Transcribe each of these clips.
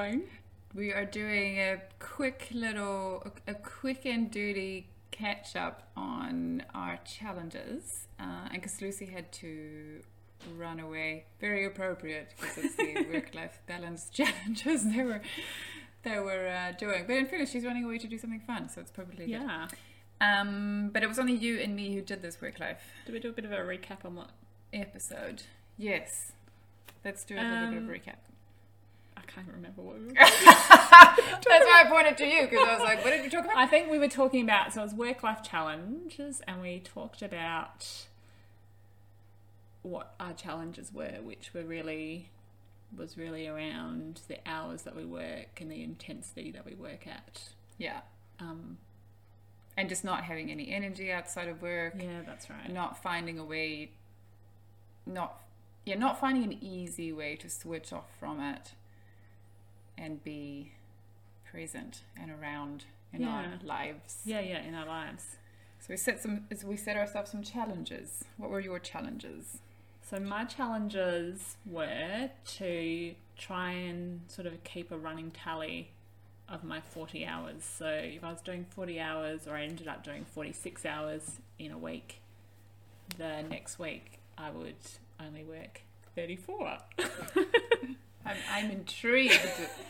going? We are doing a quick little, a quick and dirty catch up on our challenges. Uh, and because Lucy had to run away, very appropriate because it's the work-life balance challenges they were they were uh, doing. But in fairness, she's running away to do something fun, so it's probably good. Yeah. Um, but it was only you and me who did this work-life Do we do a bit of a recap on what? episode. Yes, let's do a little bit of Um, recap. I can't remember what we were. Talking about That's why I pointed to you because I was like, "What did we talk about?" I think we were talking about so it was work life challenges, and we talked about what our challenges were, which were really was really around the hours that we work and the intensity that we work at. Yeah, Um, and just not having any energy outside of work. yeah, that's right. not finding a way not yeah not finding an easy way to switch off from it and be present and around in our lives Yeah, yeah, in our lives. so we set some so we set ourselves some challenges what were your challenges So my challenges were to try and sort of keep a running tally of my 40 hours. So if I was doing 40 hours or I ended up doing 46 hours in a week, the next week I would only work 34. i'm, I'm intrigued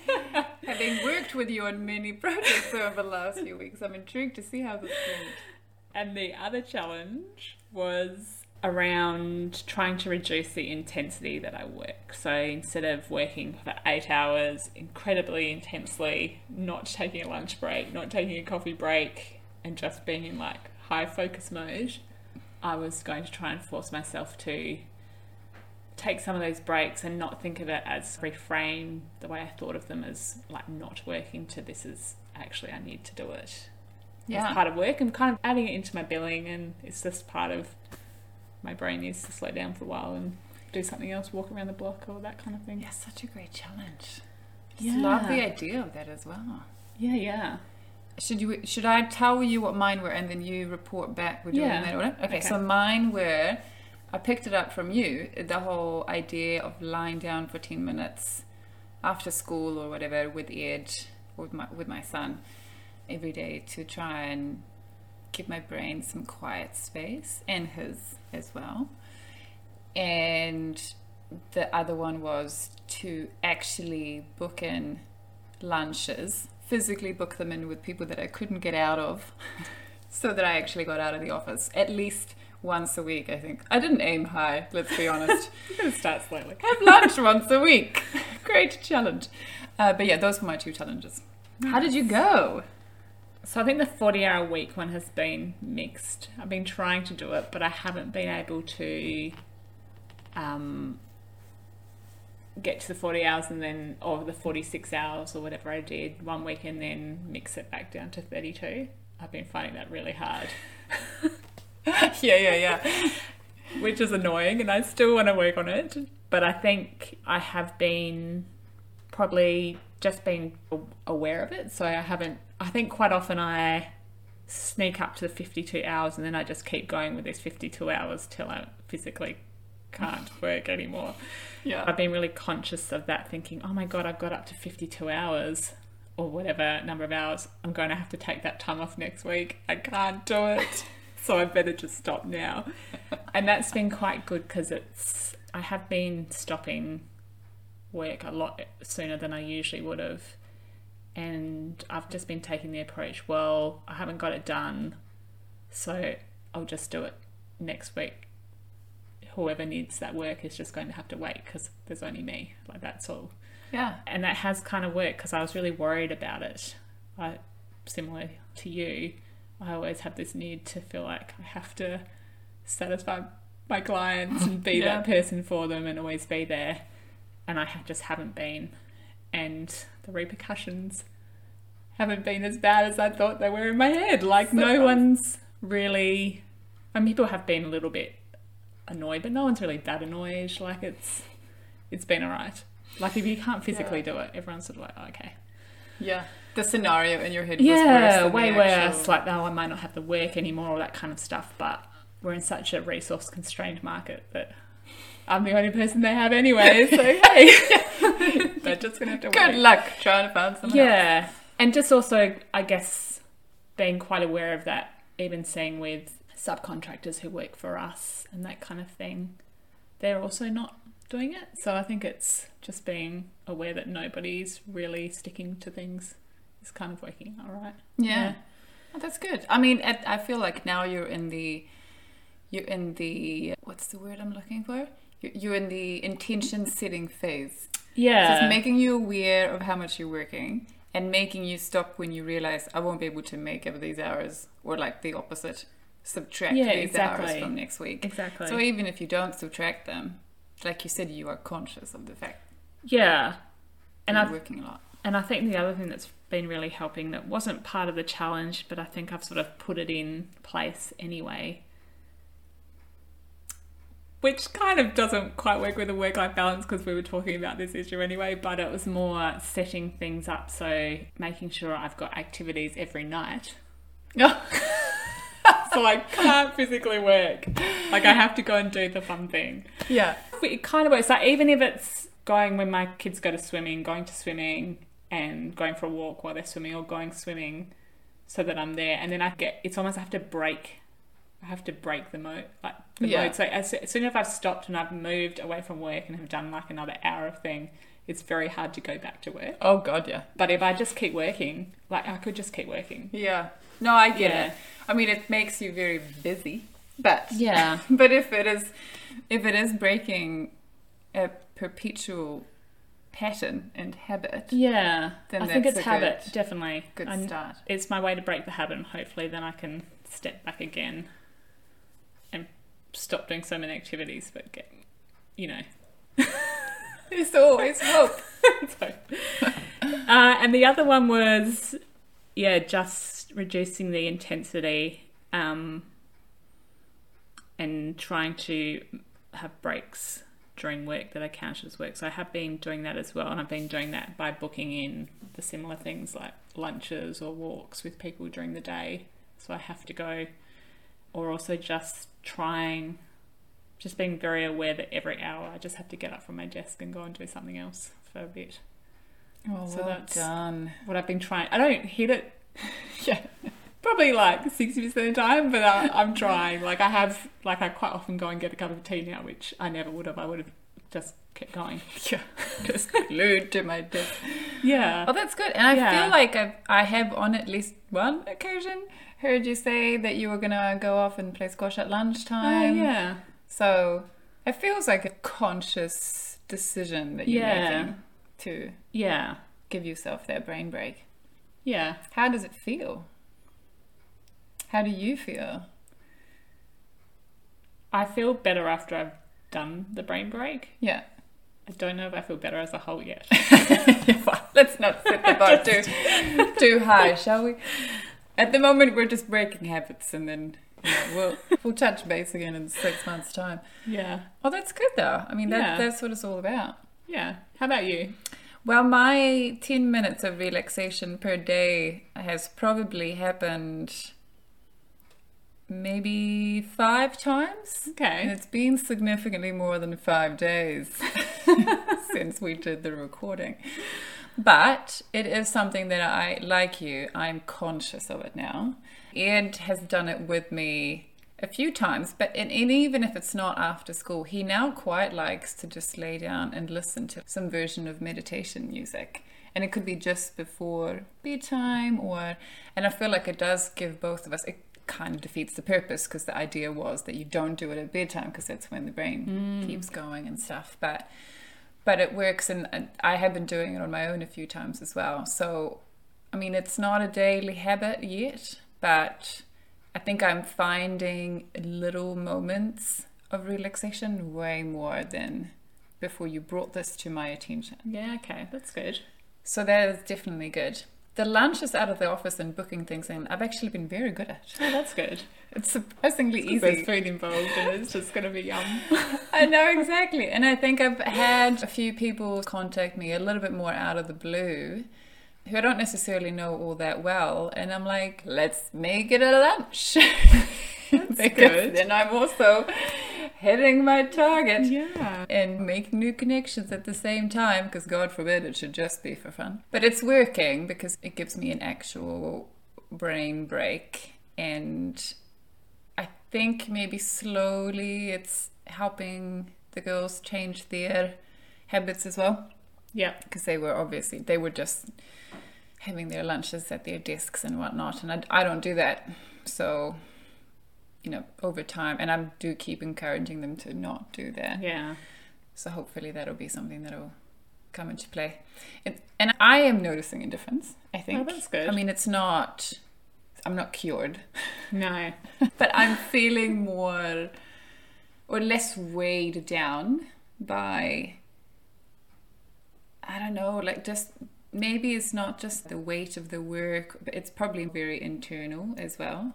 having worked with you on many projects over the last few weeks i'm intrigued to see how this goes And the other challenge was around trying to reduce the intensity that I work. So instead of working for eight hours incredibly intensely, not taking a lunch break, not taking a coffee break, and just being in like high focus mode, I was going to try and force myself to take some of those breaks and not think of it as reframe the way I thought of them as like not working to this is actually I need to do it yeah as part of work. I'm kind of adding it into my billing, and it's just part of my brain needs to slow down for a while and do something else, walk around the block, or that kind of thing. yeah such a great challenge Yeah. Love the idea of that as well Yeah, yeah. Should you? Should I tell you what mine were, and then you report back? We're doing Yeah. that order. Okay, Okay. So mine were. I picked it up from you. The whole idea of lying down for ten minutes after school or whatever with Ed or with my with my son every day to try and give my brain some quiet space and his as well. And the other one was to actually book in lunches, physically book them in with people that I couldn't get out of, so that I actually got out of the office at least once a week, I think. I didn't aim high, let's be honest. I'm going to start slowly. Have lunch once a week. Great challenge. Uh, but yeah, those were my two challenges. How did you go? So I think the 40 hour week one has been mixed. I've been trying to do it, but I haven't been able to um, get to the 40 hours and then, or the 46 hours or whatever I did one week and then mix it back down to 32. I've been finding that really hard. yeah, yeah, yeah. which is annoying, and I still want to work on it. But I think I have been probably just been aware of it, so I haven't. I think quite often I sneak up to the 52 hours and then I just keep going with these 52 hours till I physically can't work anymore. Yeah. I've been really conscious of that, thinking, oh my god, I've got up to 52 hours or whatever number of hours. I'm going to have to take that time off next week. I can't do it. so I better just stop now. And that's been quite good because it's, I have been stopping work a lot sooner than I usually would have. And I've just been taking the approach, well, I haven't got it done, so I'll just do it next week whoever needs that work is just going to have to wait because there's only me. Like that's all. Yeah. And that has kind of worked because I was really worried about it. I, similar to you, I always have this need to feel like I have to satisfy my clients and be Yeah. that person for them and always be there. And I just haven't been. And the repercussions haven't been as bad as I thought they were in my head. Like, no So- one's really. And people have been a little bit annoyed, but no one's really that annoyed. Like, it's it's been alright. Like, if you can't physically Yeah. do it, everyone's sort of like, oh, okay. Yeah. The scenario in your head was worse Yeah, than way worse. Like, oh, I might not have the work anymore, all that kind of stuff. But we're in such a resource constrained market that I'm the only person they have anyway. So hey, they're just gonna have to Good wait. luck trying to find someone. Yeah, and just also, I guess, being quite aware of that, even seeing with subcontractors who work for us and that kind of thing, they're also not doing it. So I think it's just being aware that nobody's really sticking to things is kind of working all right. Yeah. Oh, that's good. I mean, at, I feel like now you're in the, you're in the, what's the word I'm looking for? You're, in the intention setting phase. Yeah. Just making you aware of how much you're working and making you stop when you realize I won't be able to make up these hours or like the opposite, subtract Yeah, these hours from next week. exactly. So even if you don't subtract them, like you said, you are conscious of the fact yeah. And I you're working a lot. And I think the other thing that's been really helping that wasn't part of the challenge, but I think I've sort of put it in place anyway. Which kind of doesn't quite work with the work life balance because we were talking about this issue anyway, but it was more setting things up. So making sure I've got activities every night. so I can't physically work. Like I have to go and do the fun thing Yeah. it kind of works. Like even if it's going when my kids go to swimming, going to swimming and going for a walk while they're swimming, or going swimming, so that I'm there. And then I get it's almost I have to break. I have to break the mode, like the Yeah. mode. So as, as soon as I've stopped and I've moved away from work and have done like another hour of thing, it's very hard to go back to work. Oh God, yeah. But if I just keep working, like I could just keep working. Yeah. No, I get Yeah. it. I mean, it makes you very busy, but Yeah. but if it is if it is breaking a perpetual pattern and habit, Yeah, Then I think it's habit, good- definitely. good I- start. it's my way to break the habit and hopefully then I can step back again and stop doing so many activities but get you know There's always hope. so. uh, and the other one was yeah just reducing the intensity um, and trying to have breaks during work that I count as work so I have been doing that as well and I've been doing that by booking in the similar things like lunches or walks with people during the day so I have to go or also just trying just being very aware that every hour I just have to get up from my desk and go and do something else for a bit. Oh, So well that's- done. What I've been trying, I don't hit it, yeah, probably like 60% of the time, but I, I'm trying. Like I have, like I quite often go and get a cup of tea now, which I never would have. I would have just kept going. Yeah, just glued to my desk. Yeah. Oh, that's good. And I Yeah. feel like I've, I have on at least one occasion heard you say that you were gonna go off and play squash at Oh, lunchtime. yeah. So it feels like a conscious decision that you're Yeah. making to Yeah. give yourself that brain break. Yeah. How does it feel? How do you feel? I feel better after I've done the brain break. Yeah. I don't know if I feel better as a whole yet. Well, Let's not set the bar too, too high, shall we? At the moment, we're just breaking habits, and then you know, we'll we'll touch base again in six months' time. yeah. Oh, that's good though. I mean, that, Yeah. that's what it's all about. Yeah. How about you? Well, my 10 minutes of relaxation per day has probably happened maybe five times. Okay. And it's been significantly more than five days since we did the recording. But it is something that I, like you, I'm conscious of it now. Ed has done it with me a few times, but and, and even if it's not after school, he now quite likes to just lay down and listen to some version of meditation music. And it could be just before bedtime, or, and I feel like it does give both of us, it kind of defeats the purpose because the idea was that you don't do it at bedtime because that's when the brain mm. keeps going and stuff. But but it works and and I have been doing it on my own a few times as well. So I mean it's not a daily habit yet, but I think I'm finding little moments of relaxation way more than before you brought this to my attention. Yeah, okay. That's good. So that is definitely good. The lunches out of the office and booking things in, I've actually been very good at. Oh, that's good. It's surprisingly There's easy. food involved and it's just going to be yum. I know exactly. And I think I've had a few people contact me a little bit more out of the blue who I don't necessarily know all that well. And I'm like, let's make it a lunch. because good. then I'm also hitting my target. Yeah. and making new connections at the same time because god forbid it should just be for fun. But it's working because it gives me an actual brain break. And i think maybe slowly it's helping the girls change their habits as well. Yeah. because they were obviously they were just having their lunches at their desks and whatnot. And I, I don't do that. So you know over time and i do keep encouraging them to not do that Yeah. so hopefully that'll be something that'll come into play it, and i am noticing a difference i oh, think Oh, that's good. i mean it's not i'm not cured No. but i'm feeling more or less weighed down by I don't know, like just maybe it's not just the weight of the work, but it's probably very internal as well.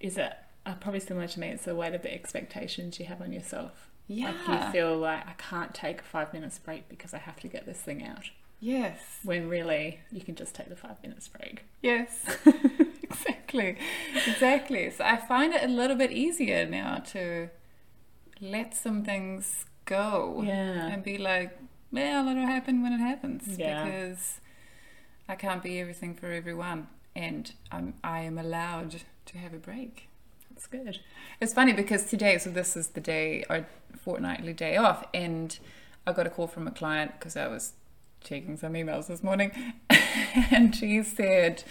Is it uh, probably similar to me? It's the weight of the expectations you have on yourself. Yeah. Like you feel like I can't take a five minutes break because I have to get this thing out. Yes. When really you can just take the five minutes break. Yes. exactly. Exactly. So I find it a little bit easier now to let some things go. Yeah. And be like, well, it'll happen when it happens. Yeah. Because I can't be everything for everyone. And I'm I am allowed to have a break. That's good. It's funny because today, so this is the day, our fortnightly day off, and I got a call from a client because I was checking some emails this morning, and she said,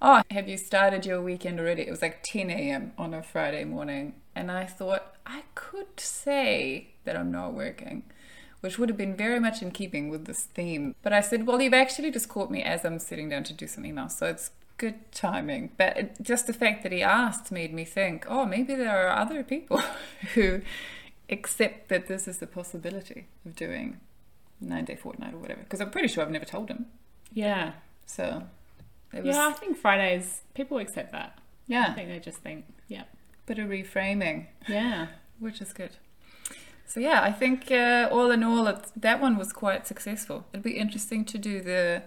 Oh, have you started your weekend already? It was like 10 a.m. on a Friday morning, and I thought I could say that I'm not working. Which would have been very much in keeping with this theme. But I said, Well, you've actually just caught me as I'm sitting down to do some emails. So it's good timing. But just the fact that he asked made me think, oh, maybe there are other people who accept that this is the possibility of doing nine day fortnight or whatever. Because I'm pretty sure I've never told him. Yeah. So it was, Yeah, I think Fridays, people accept that. Yeah. I think they just think, yeah. bit of reframing, Yeah. which is good. So yeah, I think uh, all in all, that one was quite successful. It'd be interesting to do the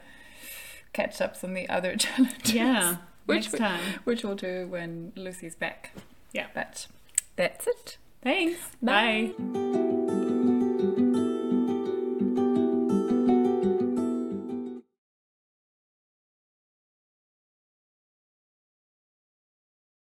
catch ups on the other challenges. Yeah. Which Next we- time. which we'll do when Lucy's back. Yeah. But that's it. Thanks. Bye. Bye.